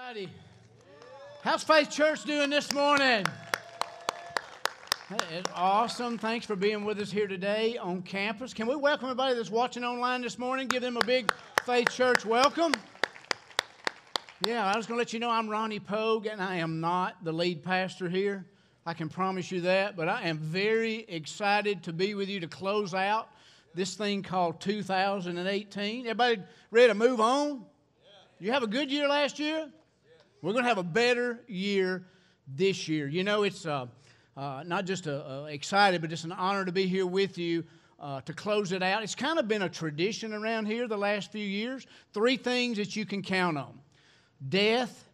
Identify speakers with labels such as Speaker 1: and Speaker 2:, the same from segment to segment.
Speaker 1: everybody. How's Faith Church doing this morning? It's awesome. Thanks for being with us here today on campus. Can we welcome everybody that's watching online this morning? Give them a big Faith Church welcome. Yeah, I was going to let you know I'm Ronnie Pogue, and I am not the lead pastor here. I can promise you that, but I am very excited to be with you to close out this thing called 2018. Everybody ready to move on? You have a good year last year? We're going to have a better year this year. You know, it's uh, uh, not just a, a excited, but it's an honor to be here with you uh, to close it out. It's kind of been a tradition around here the last few years. Three things that you can count on death,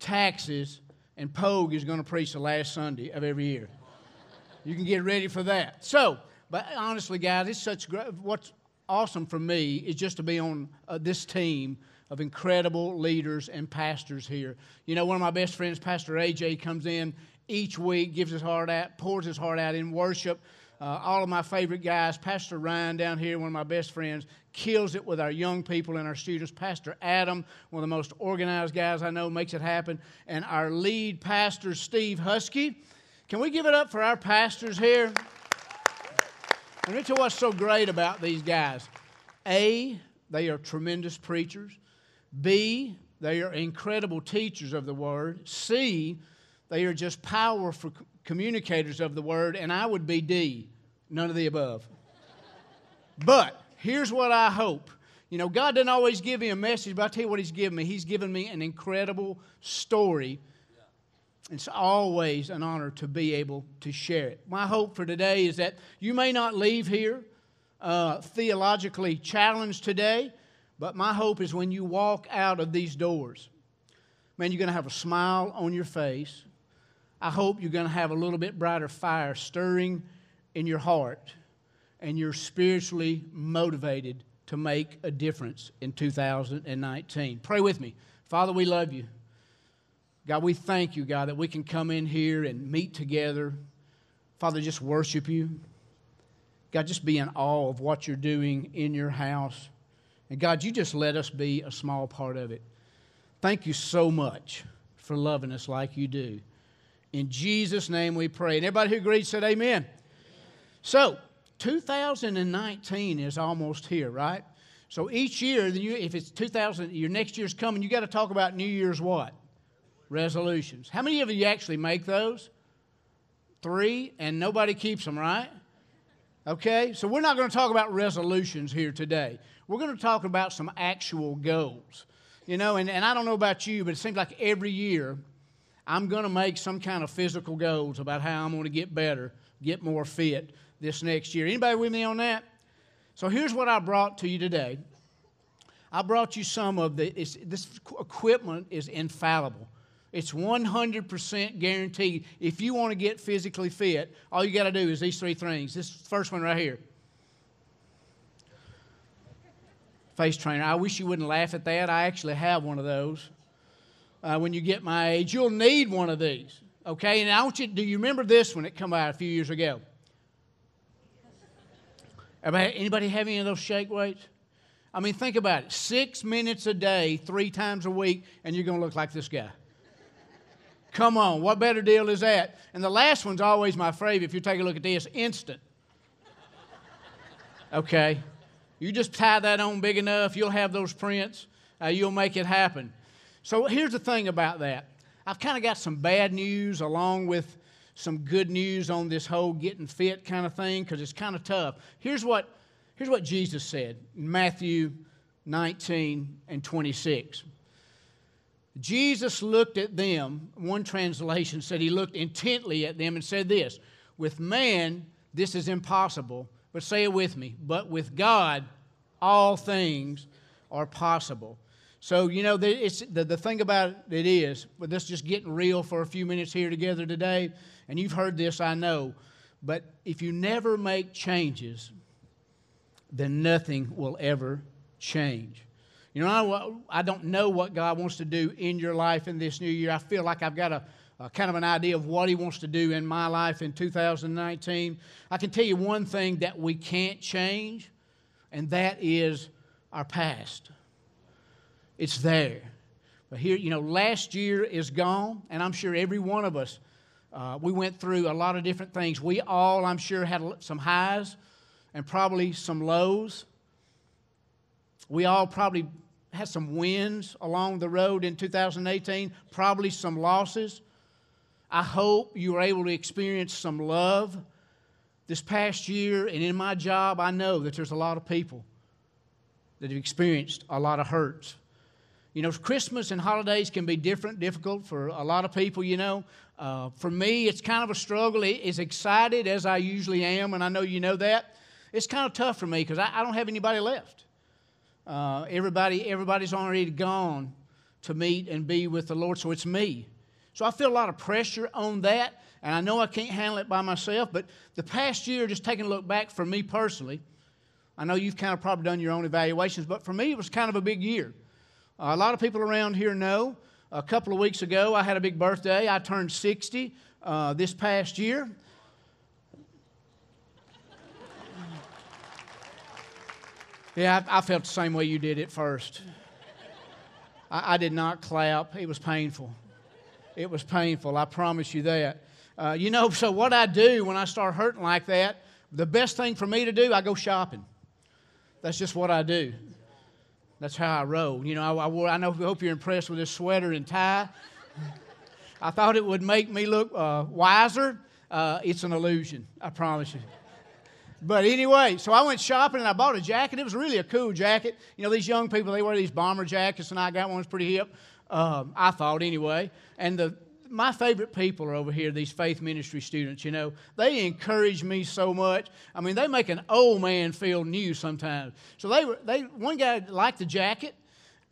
Speaker 1: taxes, and Pogue is going to preach the last Sunday of every year. You can get ready for that. So, but honestly, guys, it's such great. What's awesome for me is just to be on uh, this team of incredible leaders and pastors here. You know, one of my best friends, Pastor AJ, comes in each week, gives his heart out, pours his heart out in worship. Uh, all of my favorite guys, Pastor Ryan down here, one of my best friends, kills it with our young people and our students. Pastor Adam, one of the most organized guys I know, makes it happen. And our lead pastor, Steve Husky. Can we give it up for our pastors here? Let me tell you what's so great about these guys. A, they are tremendous preachers. B, they are incredible teachers of the Word. C, they are just powerful communicators of the Word. And I would be D, none of the above. but here's what I hope. You know, God doesn't always give me a message, but I'll tell you what He's given me. He's given me an incredible story. It's always an honor to be able to share it. My hope for today is that you may not leave here uh, theologically challenged today, but my hope is when you walk out of these doors, man, you're going to have a smile on your face. I hope you're going to have a little bit brighter fire stirring in your heart, and you're spiritually motivated to make a difference in 2019. Pray with me. Father, we love you. God, we thank you, God, that we can come in here and meet together. Father, just worship you. God, just be in awe of what you're doing in your house. And God, you just let us be a small part of it. Thank you so much for loving us like you do. In Jesus' name we pray. And everybody who agrees said amen. So, 2019 is almost here, right? So each year, if it's 2000, your next year's coming, you got to talk about New Year's what? Resolutions. How many of you actually make those? Three, and nobody keeps them, right? Okay, so we're not going to talk about resolutions here today. We're going to talk about some actual goals. You know, and, and I don't know about you, but it seems like every year I'm going to make some kind of physical goals about how I'm going to get better, get more fit this next year. Anybody with me on that? So here's what I brought to you today. I brought you some of the, this equipment is infallible. It's 100% guaranteed. If you want to get physically fit, all you got to do is these three things. This first one right here. Face trainer. I wish you wouldn't laugh at that. I actually have one of those. Uh, when you get my age, you'll need one of these. Okay, and I want you. Do you remember this when it came out a few years ago? Anybody have any of those shake weights? I mean, think about it. Six minutes a day, three times a week, and you're going to look like this guy. Come on, what better deal is that? And the last one's always my favorite. If you take a look at this, instant. Okay, you just tie that on big enough, you'll have those prints, uh, you'll make it happen. So here's the thing about that. I've kind of got some bad news along with some good news on this whole getting fit kind of thing because it's kind of tough. Here's what, here's what Jesus said in Matthew 19 and 26. Jesus looked at them. One translation said he looked intently at them and said this With man, this is impossible. But say it with me. But with God, all things are possible. So, you know, the, the thing about it is, but this just getting real for a few minutes here together today, and you've heard this, I know, but if you never make changes, then nothing will ever change. You know, I, I don't know what God wants to do in your life in this new year. I feel like I've got a, a kind of an idea of what He wants to do in my life in 2019. I can tell you one thing that we can't change, and that is our past. It's there. But here, you know, last year is gone, and I'm sure every one of us, uh, we went through a lot of different things. We all, I'm sure, had some highs and probably some lows. We all probably had some wins along the road in 2018, probably some losses. I hope you were able to experience some love this past year. And in my job, I know that there's a lot of people that have experienced a lot of hurts. You know, Christmas and holidays can be different, difficult for a lot of people, you know. Uh, for me, it's kind of a struggle. As excited as I usually am, and I know you know that, it's kind of tough for me because I, I, don't have anybody left. Uh, everybody, everybody's already gone to meet and be with the Lord, so it's me. So I feel a lot of pressure on that, and I know I can't handle it by myself. But the past year, just taking a look back for me personally, I know you've kind of probably done your own evaluations, but for me, it was kind of a big year. Uh, a lot of people around here know. A couple of weeks ago, I had a big birthday. I turned 60 uh, this past year. Yeah, I, I, felt the same way you did at first. I, I, did not clap. It was painful. It was painful. I promise you that. Uh, you know, so what I do when I start hurting like that, the best thing for me to do, I go shopping. That's just what I do. That's how I roll. You know, I, I, wore, I know, hope you're impressed with this sweater and tie. I thought it would make me look uh, wiser. Uh, it's an illusion, I promise you. But anyway, so I went shopping and I bought a jacket. It was really a cool jacket. You know, these young people, they wear these bomber jackets, and I got one that's pretty hip. Um, I thought anyway. And the, my favorite people are over here, these faith ministry students, you know. They encourage me so much. I mean, they make an old man feel new sometimes. So they were, they, one guy liked the jacket,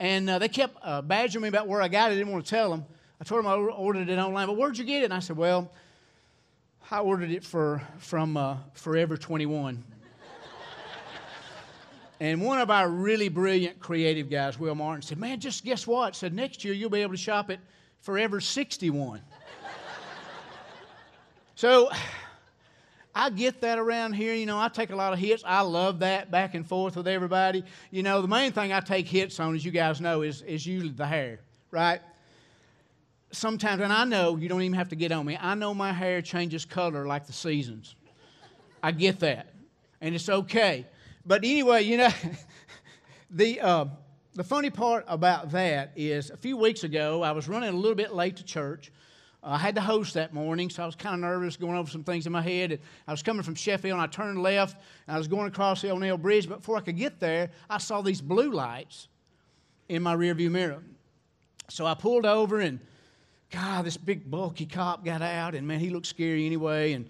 Speaker 1: and uh, they kept uh, badgering me about where I got it. I didn't want to tell them. I told them I ordered it online, but where'd you get it? And I said, well, I ordered it for, from uh, Forever 21. And one of our really brilliant creative guys, Will Martin, said, Man, just guess what? Said, next year you'll be able to shop at Forever 61. so I get that around here. You know, I take a lot of hits. I love that back and forth with everybody. You know, the main thing I take hits on, as you guys know, is, is usually the hair, right? Sometimes, and I know you don't even have to get on me, I know my hair changes color like the seasons. I get that. And it's okay. But anyway, you know, the. Uh, the funny part about that is a few weeks ago, I was running a little bit late to church. I had to host that morning, so I was kind of nervous going over some things in my head. And I was coming from Sheffield, and I turned left, and I was going across the O'Neal Bridge. But before I could get there, I saw these blue lights in my rearview mirror. So I pulled over, and God, this big bulky cop got out, and man, he looked scary anyway. And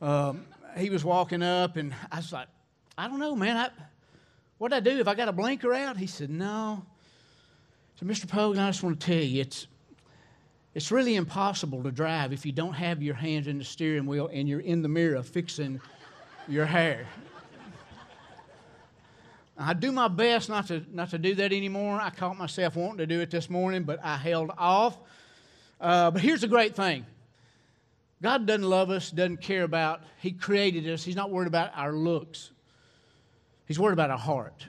Speaker 1: um, he was walking up, and I was like, I don't know, man. I, What'd I do? If I got a blinker out? He said, No. So, Mr. Pogue, I just want to tell you, it's, it's really impossible to drive if you don't have your hands in the steering wheel and you're in the mirror fixing your hair. I do my best not to, not to do that anymore. I caught myself wanting to do it this morning, but I held off. Uh, but here's the great thing God doesn't love us, doesn't care about, He created us. He's not worried about our looks. He's worried about our heart.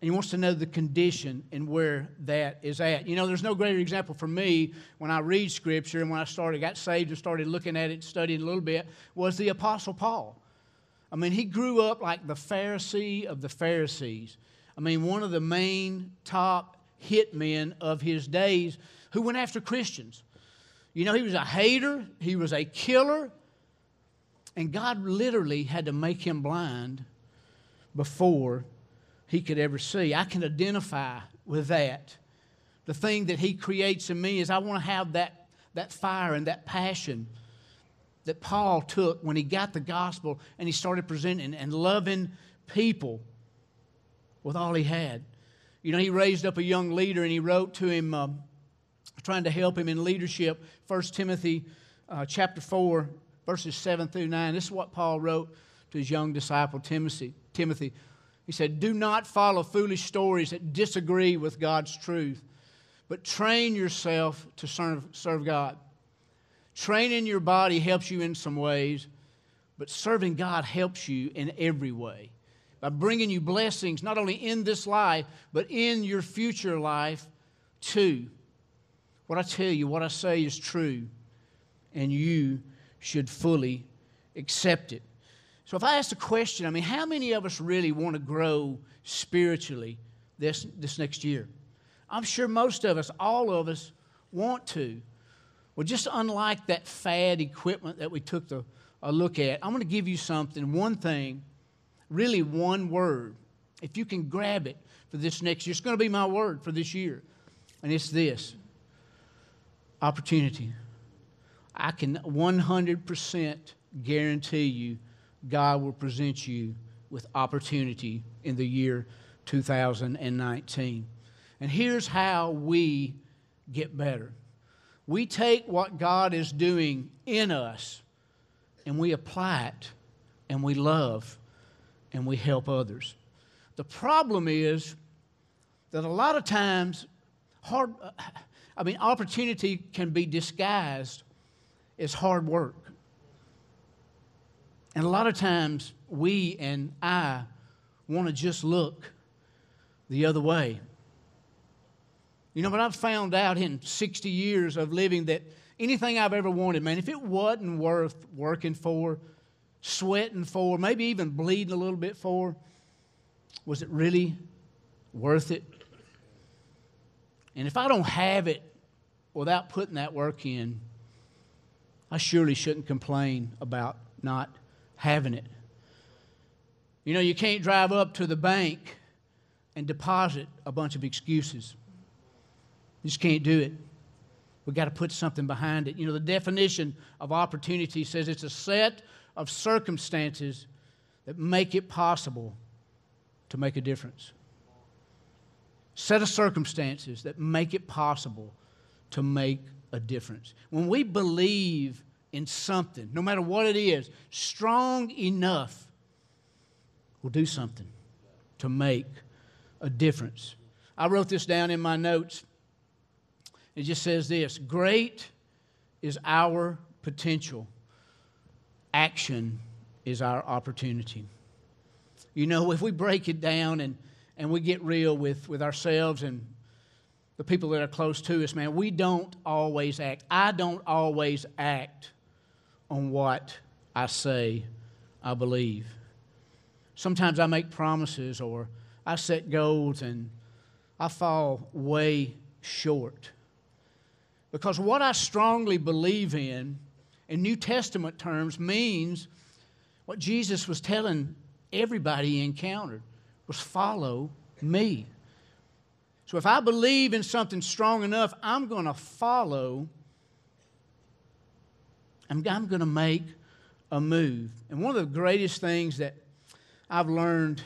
Speaker 1: And he wants to know the condition and where that is at. You know, there's no greater example for me when I read Scripture and when I started, got saved and started looking at it, studying a little bit, was the Apostle Paul. I mean, he grew up like the Pharisee of the Pharisees. I mean, one of the main top hitmen of his days who went after Christians. You know, he was a hater, he was a killer, and God literally had to make him blind before he could ever see. I can identify with that. The thing that he creates in me is I want to have that, that fire and that passion that Paul took when he got the gospel and he started presenting and loving people with all he had. You know, he raised up a young leader and he wrote to him, uh, trying to help him in leadership. 1 Timothy uh, chapter 4, verses 7 through 9. This is what Paul wrote to his young disciple Timothy. Timothy. He said, Do not follow foolish stories that disagree with God's truth, but train yourself to serve, serve God. Training your body helps you in some ways, but serving God helps you in every way by bringing you blessings not only in this life, but in your future life too. What I tell you, what I say is true, and you should fully accept it. So if I ask the question, I mean, how many of us really want to grow spiritually this, this next year? I'm sure most of us, all of us, want to. Well, just unlike that fad equipment that we took the, a look at, I'm going to give you something, one thing, really one word. If you can grab it for this next year, it's going to be my word for this year. And it's this opportunity. I can 100% guarantee you God will present you with opportunity in the year 2019. And here's how we get better we take what God is doing in us and we apply it and we love and we help others. The problem is that a lot of times, hard, I mean, opportunity can be disguised as hard work. And a lot of times, we and I want to just look the other way. You know, but I've found out in 60 years of living that anything I've ever wanted, man, if it wasn't worth working for, sweating for, maybe even bleeding a little bit for, was it really worth it? And if I don't have it without putting that work in, I surely shouldn't complain about not having it. You know, you can't drive up to the bank and deposit a bunch of excuses. You just can't do it. We've got to put something behind it. You know, the definition of opportunity says it's a set of circumstances that make it possible to make a difference. Set of circumstances that make it possible to make a difference. When we believe in something, no matter what it is, strong enough, we'll do something to make a difference. I wrote this down in my notes. It just says this Great is our potential, action is our opportunity. You know, if we break it down and, and we get real with, with ourselves and the people that are close to us, man, we don't always act. I don't always act on what I say I believe. Sometimes I make promises or I set goals and I fall way short. Because what I strongly believe in, in New Testament terms, means what Jesus was telling everybody he encountered was follow me. So if I believe in something strong enough, I'm going to follow, I'm, I'm going to make a move. And one of the greatest things that I've learned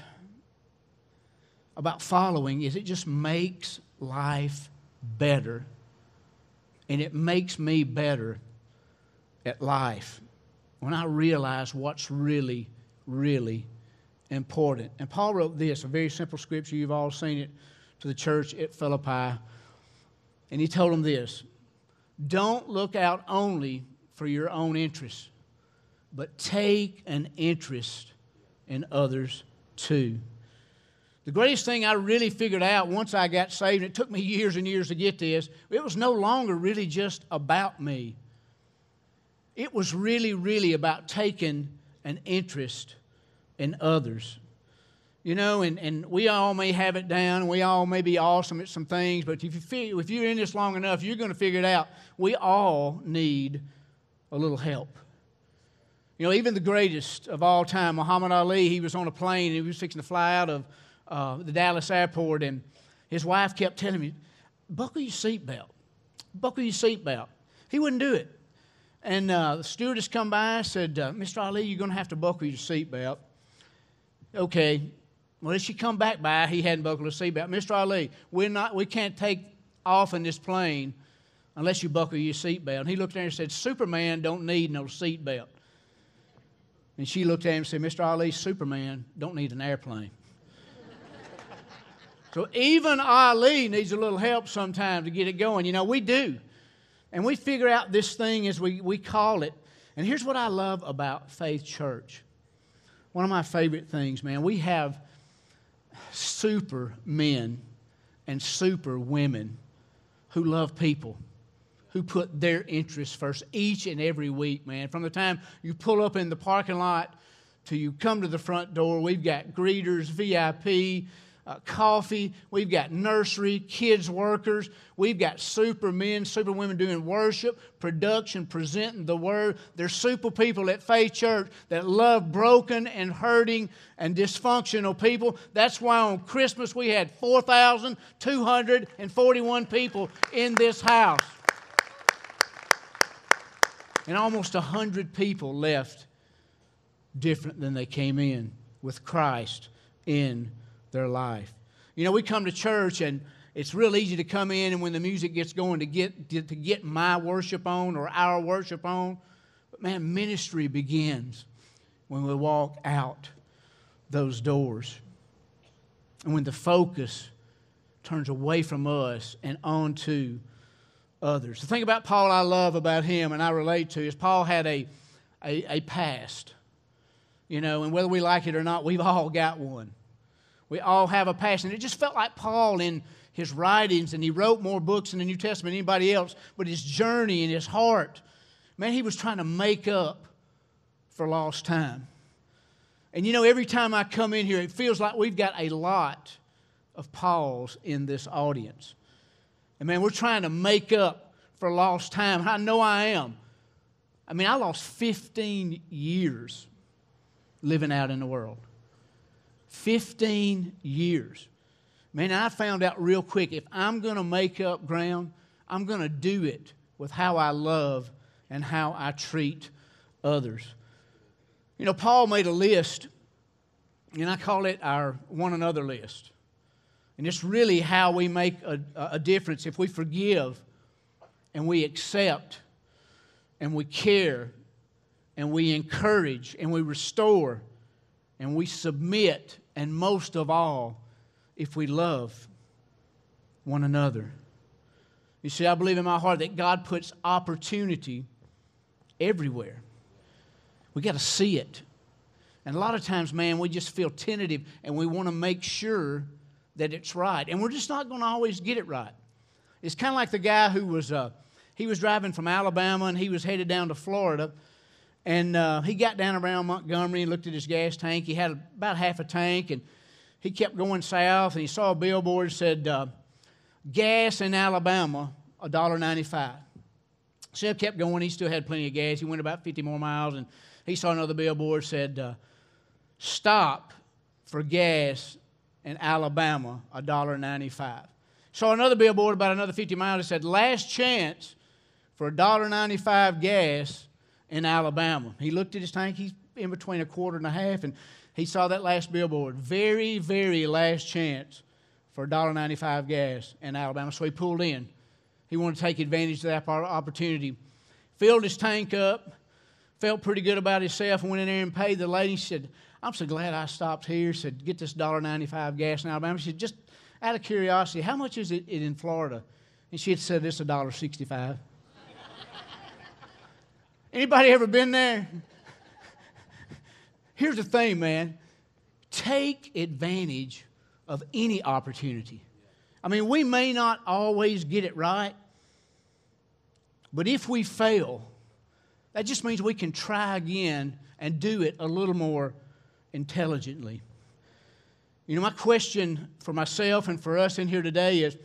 Speaker 1: about following is it just makes life better and it makes me better at life when I realize what's really, really important. And Paul wrote this, a very simple scripture. You've all seen it to the church at Philippi. And he told them this Don't look out only for your own interests, but take an interest in others too. The greatest thing I really figured out once I got saved, and it took me years and years to get this, it was no longer really just about me. It was really, really about taking an interest in others. You know, and, and we all may have it down, we all may be awesome at some things, but if, you if you're in this long enough, you're going to figure it out. We all need a little help. You know, even the greatest of all time, Muhammad Ali, he was on a plane and he was fixing to fly out of uh, the Dallas airport, and his wife kept telling him, buckle your seatbelt, buckle your seatbelt. He wouldn't do it. And uh, the stewardess come by and said, uh, Mr. Ali, you're going to have to buckle your seatbelt. Okay. Well, she come back by, he hadn't buckled his seatbelt. Mr. Ali, we're not, we can't take off in this plane unless you buckle your seatbelt. And he looked at her and said, Superman don't need no seatbelt. And she looked at him and said, Mr. Ali, Superman don't need an airplane. So even Ali needs a little help sometimes to get it going. You know, we do. And we figure out this thing as we, we call it. And here's what I love about Faith Church. One of my favorite things, man, we have super men and super women who love people who put their interests first each and every week, man. From the time you pull up in the parking lot till you come to the front door, we've got greeters, VIP, uh, coffee. We've got nursery, kids workers. We've got super men, super women doing worship, production, presenting the word. There's super people at Faith Church that love broken and hurting and dysfunctional people. That's why on Christmas we had 4,241 people in this house. And almost 100 people left different than they came in with Christ in their life. You know, we come to church and it's real easy to come in and when the music gets going to get to, get my worship on or our worship on. But man, ministry begins when we walk out those doors. And when the focus turns away from us and onto others. The thing about Paul I love about him and I relate to is Paul had a, a, a past. You know, and whether we like it or not, we've all got one. We all have a passion. It just felt like Paul in his writings, and he wrote more books in the New Testament than anybody else, but his journey and his heart, man, he was trying to make up for lost time. And you know, every time I come in here, it feels like we've got a lot of Pauls in this audience. And man, we're trying to make up for lost time. I know I am. I mean, I lost 15 years living out in the world. 15 years. Man, I found out real quick if I'm going to make up ground, I'm going to do it with how I love and how I treat others. You know, Paul made a list, and I call it our one another list. And it's really how we make a, a difference if we forgive and we accept and we care and we encourage and we restore and we submit, and most of all, if we love one another. You see, I believe in my heart that God puts opportunity everywhere. We got to see it. And a lot of times, man, we just feel tentative and we want to make sure that it's right. And we're just not going to always get it right. It's kind of like the guy who was, uh, he was driving from Alabama and he was headed down to Florida and uh, he got down around Montgomery and looked at his gas tank. He had about half a tank, and he kept going south. And he saw a billboard that said, uh, "Gas in Alabama, $1.95." So he kept going. He still had plenty of gas. He went about 50 more miles, and he saw another billboard that said, uh, "Stop for gas in Alabama, $1.95." Saw another billboard about another 50 miles that said, "Last chance for $1.95 gas." In Alabama. He looked at his tank, he's in between a quarter and a half, and he saw that last billboard. Very, very last chance for $1.95 gas in Alabama. So he pulled in. He wanted to take advantage of that opportunity. Filled his tank up, felt pretty good about himself, and went in there and paid the lady. She said, I'm so glad I stopped here. Said, get this $1.95 gas in Alabama. She said, just out of curiosity, how much is it in Florida? And she had said, it's $1.65. Anybody ever been there? Here's the thing, man. Take advantage of any opportunity. I mean, we may not always get it right, but if we fail, that just means we can try again and do it a little more intelligently. You know, my question for myself and for us in here today is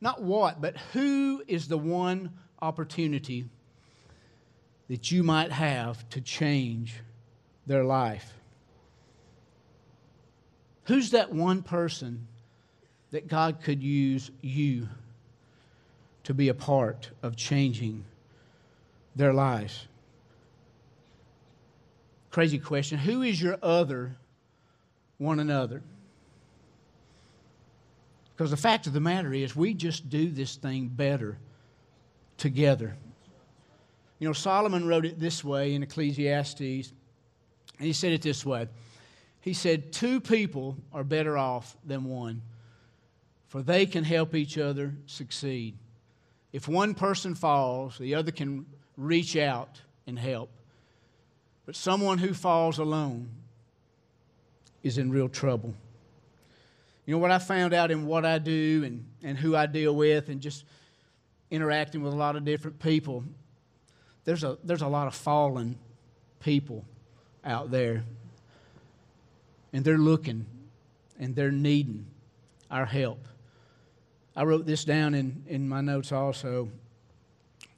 Speaker 1: not what, but who is the one opportunity that you might have to change their life. Who's that one person that God could use you to be a part of changing their lives? Crazy question. Who is your other one another? Because the fact of the matter is, we just do this thing better together. You know, Solomon wrote it this way in Ecclesiastes, and he said it this way. He said, Two people are better off than one, for they can help each other succeed. If one person falls, the other can reach out and help. But someone who falls alone is in real trouble. You know what I found out in what I do and, and who I deal with, and just interacting with a lot of different people, there's a, there's a lot of fallen people out there. And they're looking and they're needing our help. I wrote this down in, in my notes also.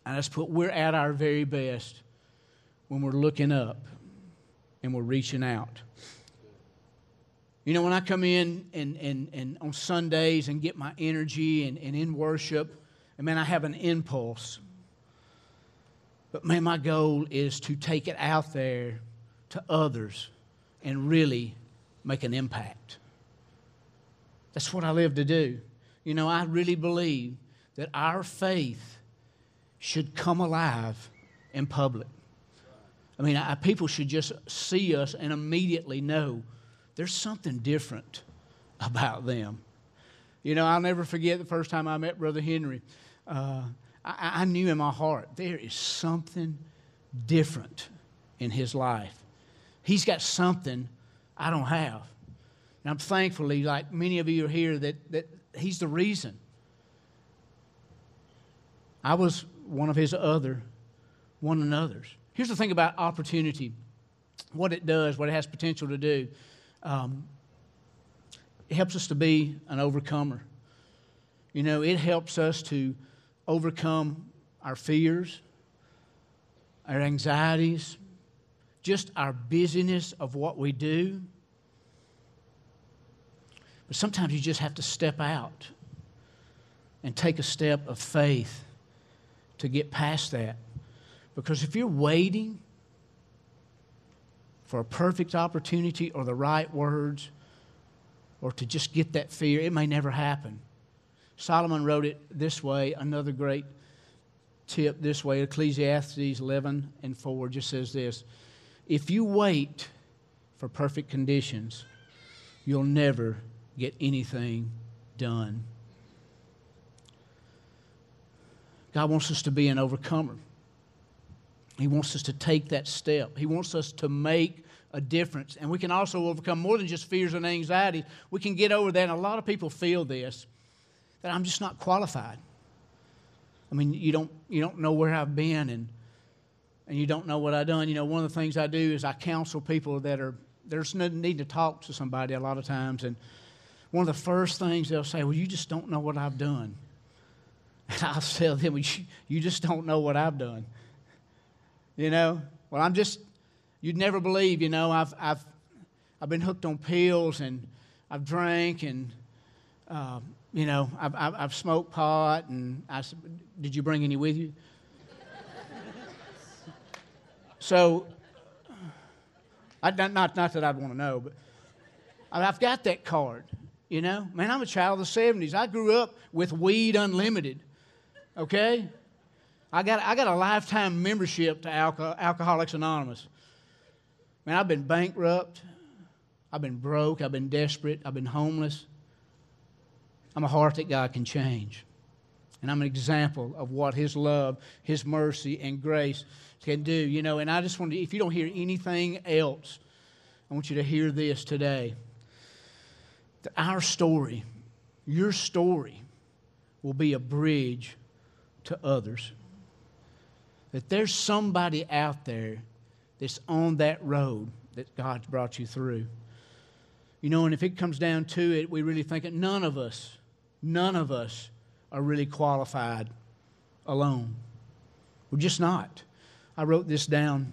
Speaker 1: I just put, we're at our very best when we're looking up and we're reaching out. You know, when I come in and, and, and on Sundays and get my energy and, and in worship, and man, I have an impulse. But man, my goal is to take it out there to others and really make an impact. That's what I live to do. You know, I really believe that our faith should come alive in public. I mean, I, people should just see us and immediately know there's something different about them. You know, I'll never forget the first time I met Brother Henry. Uh, I, I knew in my heart there is something different in his life. He's got something I don't have. And I'm thankfully, like many of you are here, that, that he's the reason. I was one of his other one another's. Here's the thing about opportunity what it does, what it has potential to do. Um, it helps us to be an overcomer. You know, it helps us to overcome our fears, our anxieties, just our busyness of what we do. But sometimes you just have to step out and take a step of faith to get past that. Because if you're waiting for a perfect opportunity or the right words or to just get that fear, it may never happen. Solomon wrote it this way, another great tip this way Ecclesiastes 11 and 4 just says this If you wait for perfect conditions, you'll never get anything done. God wants us to be an overcomer. He wants us to take that step. He wants us to make a difference. And we can also overcome more than just fears and anxiety. We can get over that. And a lot of people feel this that I'm just not qualified. I mean, you don't, you don't know where I've been and, and you don't know what I've done. You know, one of the things I do is I counsel people that are, there's no need to talk to somebody a lot of times. And one of the first things they'll say, Well, you just don't know what I've done. And I'll tell them, well, you, you just don't know what I've done. You know, well, I'm just, you'd never believe, you know, I've, I've, I've been hooked on pills and I've drank and, uh, you know, I've, I've, I've, smoked pot and I said, did you bring any with you? so, I, not, not that I'd want to know, but I've got that card, you know. Man, I'm a child of the 70s. I grew up with weed unlimited okay? I got, I got a lifetime membership to Alco- Alcoholics Anonymous. Man, I've been bankrupt. I've been broke. I've been desperate. I've been homeless. I'm a heart that God can change. And I'm an example of what His love, His mercy, and grace can do. You know, and I just want to, if you don't hear anything else, I want you to hear this today. That our story, your story, will be a bridge to others. That there's somebody out there that's on that road that God's brought you through. You know, and if it comes down to it, we really think that none of us, none of us are really qualified alone. We're just not. I wrote this down.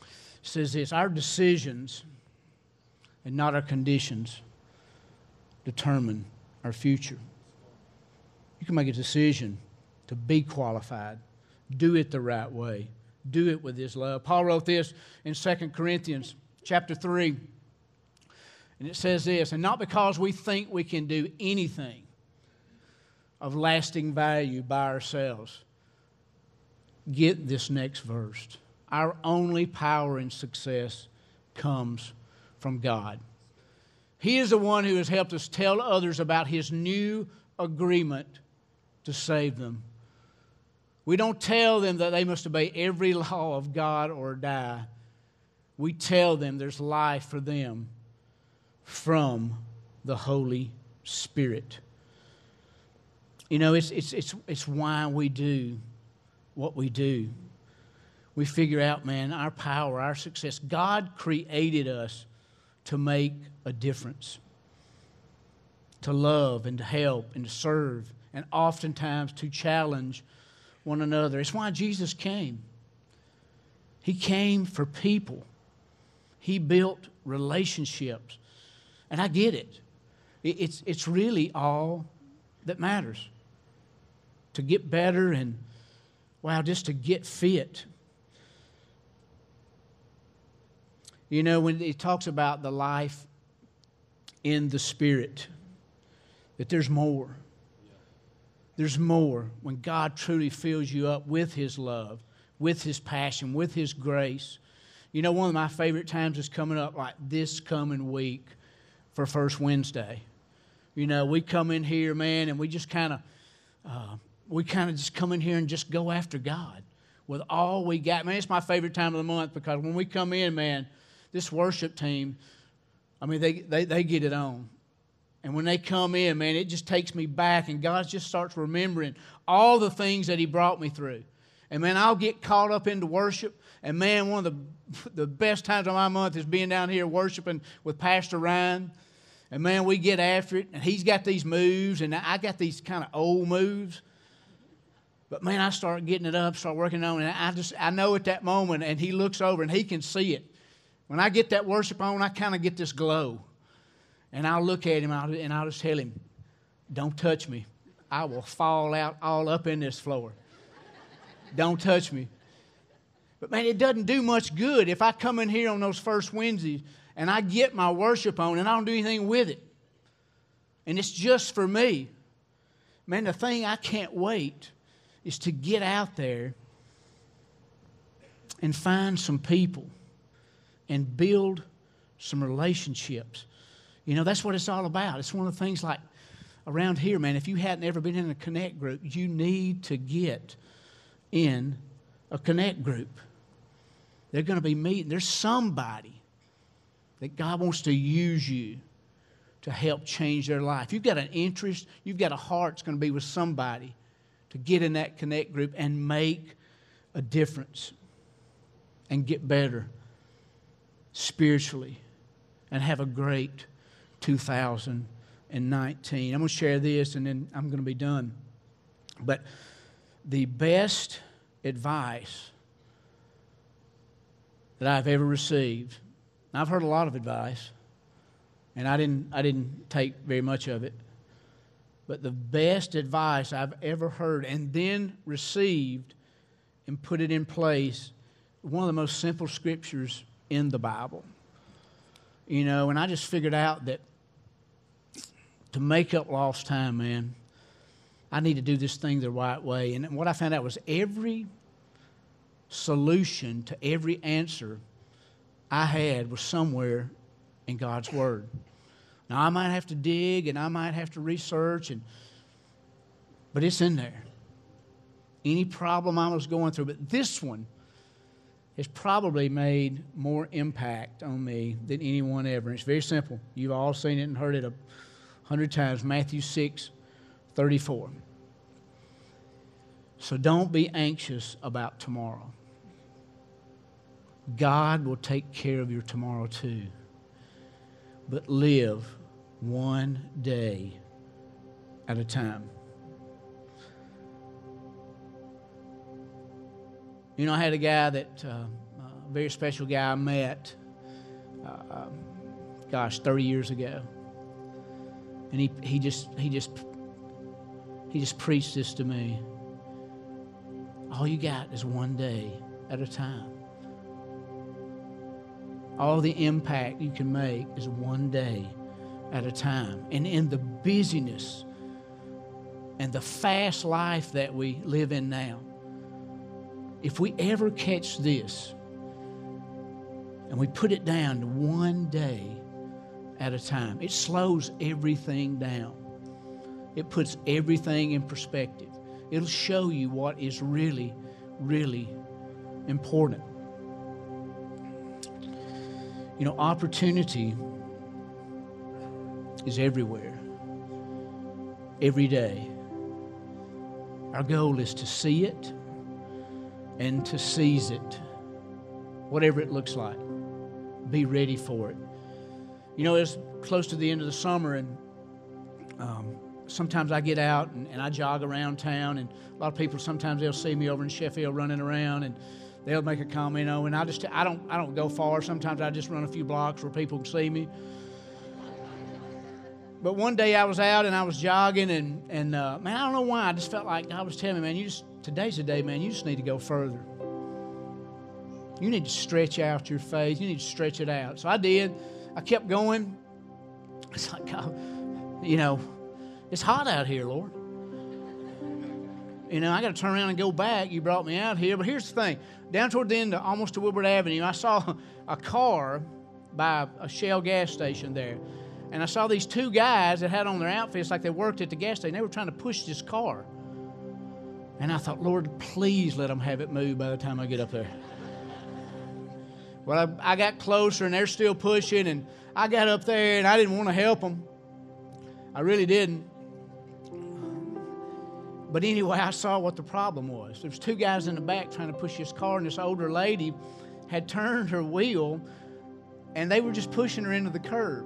Speaker 1: It says this Our decisions and not our conditions determine our future. You can make a decision to be qualified. Do it the right way. Do it with His love. Paul wrote this in 2 Corinthians chapter 3. And it says this, and not because we think we can do anything of lasting value by ourselves. Get this next verse. Our only power and success comes from God. He is the one who has helped us tell others about His new agreement to save them we don't tell them that they must obey every law of God or die. We tell them there's life for them from the Holy Spirit. You know, it's, it's, it's, it's why we do what we do. We figure out, man, our power, our success. God created us to make a difference, to love and to help and to serve, and oftentimes to challenge one another. It's why Jesus came. He came for people, He built relationships. And I get it. It's, it's really all that matters. To get better and, wow, just to get fit. You know, when he talks about the life in the Spirit, that there's more. There's more when God truly fills you up with His love, with His passion, with His grace. You know, one of my favorite times is coming up like this coming week for First Wednesday. You know, we come in here, man, and we just kind of, uh, we kind of just come in here and just go after God with all we got. Man, it's my favorite time of the month because when we come in, man, this worship team, I mean, they, they, they get it on. And when they come in, man, it just takes me back, and God just starts remembering all the things that He brought me through. And man, I'll get caught up into worship. And man, one of the, the best times of my month is being down here worshiping with Pastor Ryan. And man, we get after it. And he's got these moves, and I got these kind of old moves. But man, I start getting it up, start working on it. And I just, I know at that moment, and he looks over and he can see it. When I get that worship on, I kind of get this glow. And I'll look at him and I'll just tell him, Don't touch me. I will fall out all up in this floor. Don't touch me. But man, it doesn't do much good if I come in here on those first Wednesdays and I get my worship on and I don't do anything with it. And it's just for me. Man, the thing I can't wait is to get out there and find some people and build some relationships. You know, that's what it's all about. It's one of the things like around here, man, if you hadn't ever been in a connect group, you need to get in a connect group. They're going to be meeting. There's somebody that God wants to use you to help change their life. You've got an interest, you've got a heart that's going to be with somebody to get in that connect group and make a difference and get better spiritually and have a great 2019. I'm going to share this and then I'm going to be done. But the best advice that I've ever received, I've heard a lot of advice, and I didn't, I didn't take very much of it. But the best advice I've ever heard and then received and put it in place, one of the most simple scriptures in the Bible. You know, and I just figured out that to make up lost time, man, I need to do this thing the right way. And what I found out was every solution to every answer I had was somewhere in God's Word. Now I might have to dig and I might have to research and but it's in there. Any problem I was going through, but this one has probably made more impact on me than anyone ever. And it's very simple. You've all seen it and heard it a hundred times. Matthew 6, 34. So don't be anxious about tomorrow. God will take care of your tomorrow too. But live one day at a time. You know, I had a guy that, uh, a very special guy I met, uh, um, gosh, 30 years ago. And he, he just, he just, he just preached this to me. All you got is one day at a time. All the impact you can make is one day at a time. And in the busyness and the fast life that we live in now, if we ever catch this and we put it down to one day at a time, it slows everything down. It puts everything in perspective. It'll show you what is really, really important. You know, opportunity is everywhere, every day. Our goal is to see it and to seize it, whatever it looks like. Be ready for it. You know, it's close to the end of the summer, and um, sometimes I get out and, and, I jog around town, and a lot of people sometimes they'll see me over in Sheffield running around, and they'll make a comment. You know, and I just I don't I don't go far. Sometimes I just run a few blocks where people can see me. But one day I was out and I was jogging, and and uh, man, I don't know why I just felt like God was telling me, man, you just today's the day, man. You just need to go further. You need to stretch out your faith. You need to stretch it out. So I did. I kept going. It's like, God, you know, it's hot out here, Lord. You know, I got to turn around and go back. You brought me out here. But here's the thing down toward the end, of, almost to Woodward Avenue, I saw a car by a Shell gas station there. And I saw these two guys that had on their outfits like they worked at the gas station. They were trying to push this car. And I thought, Lord, please let them have it moved by the time I get up there. Well, I, I got closer and they're still pushing, and I got up there and I didn't want to help them. I really didn't. But anyway, I saw what the problem was. There was two guys in the back trying to push this car, and this older lady had turned her wheel, and they were just pushing her into the curb.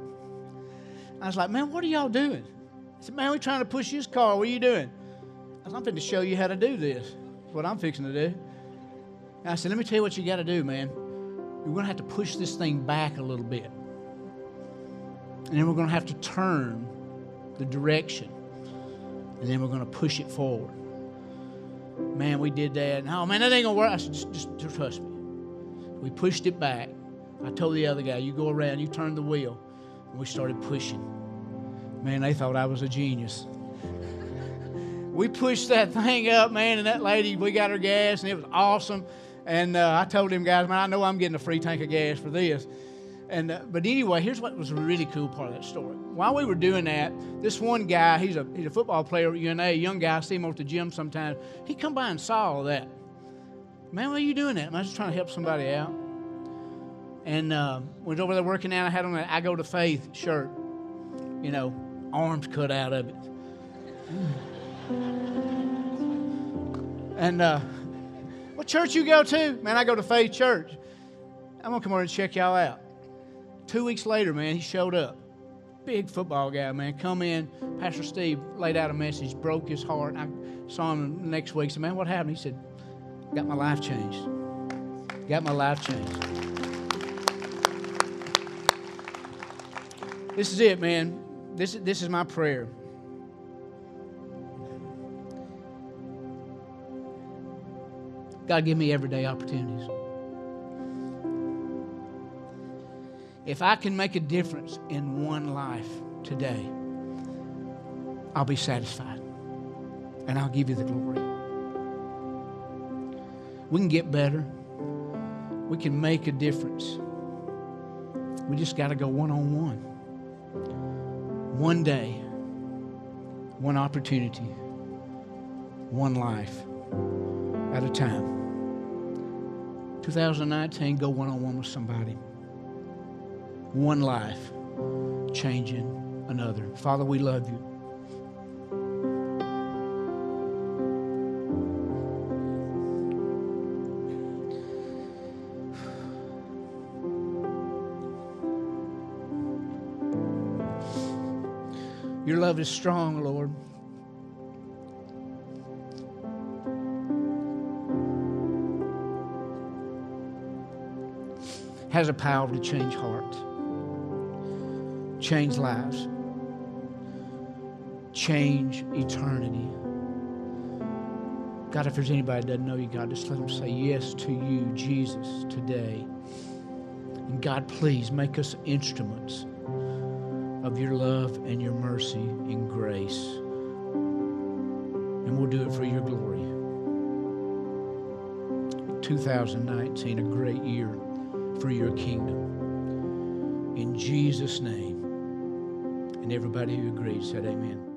Speaker 1: I was like, "Man, what are y'all doing?" I said, "Man, we're trying to push this car. What are you doing?" I said, "I'm going to show you how to do this. That's what I'm fixing to do." And I said, "Let me tell you what you got to do, man. You're going to have to push this thing back a little bit, and then we're going to have to turn the direction." And then we're going to push it forward. Man, we did that. No, man, that ain't going to work. I said, just, just, just trust me. We pushed it back. I told the other guy, you go around, you turn the wheel. And we started pushing. Man, they thought I was a genius. we pushed that thing up, man, and that lady, we got her gas, and it was awesome. And uh, I told them guys, man, I know I'm getting a free tank of gas for this. And uh, but anyway, here's what was a really cool part of that story. While we were doing that, this one guy, he's a he's a football player at UNA, a young guy. I see him over at the gym sometimes. He come by and saw all that. Man, why are you doing that? I'm just trying to help somebody out. And uh, was over there working out. I had on an I Go to Faith shirt. You know, arms cut out of it. And uh, what church you go to? Man, I go to Faith Church. I'm gonna come over and check y'all out. Two weeks later, man, he showed up. Big football guy, man. Come in. Pastor Steve laid out a message, broke his heart. I saw him next week. Said, man, what happened? He said, got my life changed. Got my life changed. This is it, man. This, this is my prayer. God, give me everyday opportunities. If I can make a difference in one life today, I'll be satisfied and I'll give you the glory. We can get better, we can make a difference. We just got to go one on one. One day, one opportunity, one life at a time. 2019, go one on one with somebody one life changing another. Father, we love you. Your love is strong, Lord. Has a power to change hearts change lives, change eternity. God, if there's anybody that doesn't know you, God, just let them say yes to you, Jesus, today. And God, please make us instruments of your love and your mercy and grace. And we'll do it for your glory. 2019, a great year for your kingdom. In Jesus' name. And everybody who agreed said, Amen.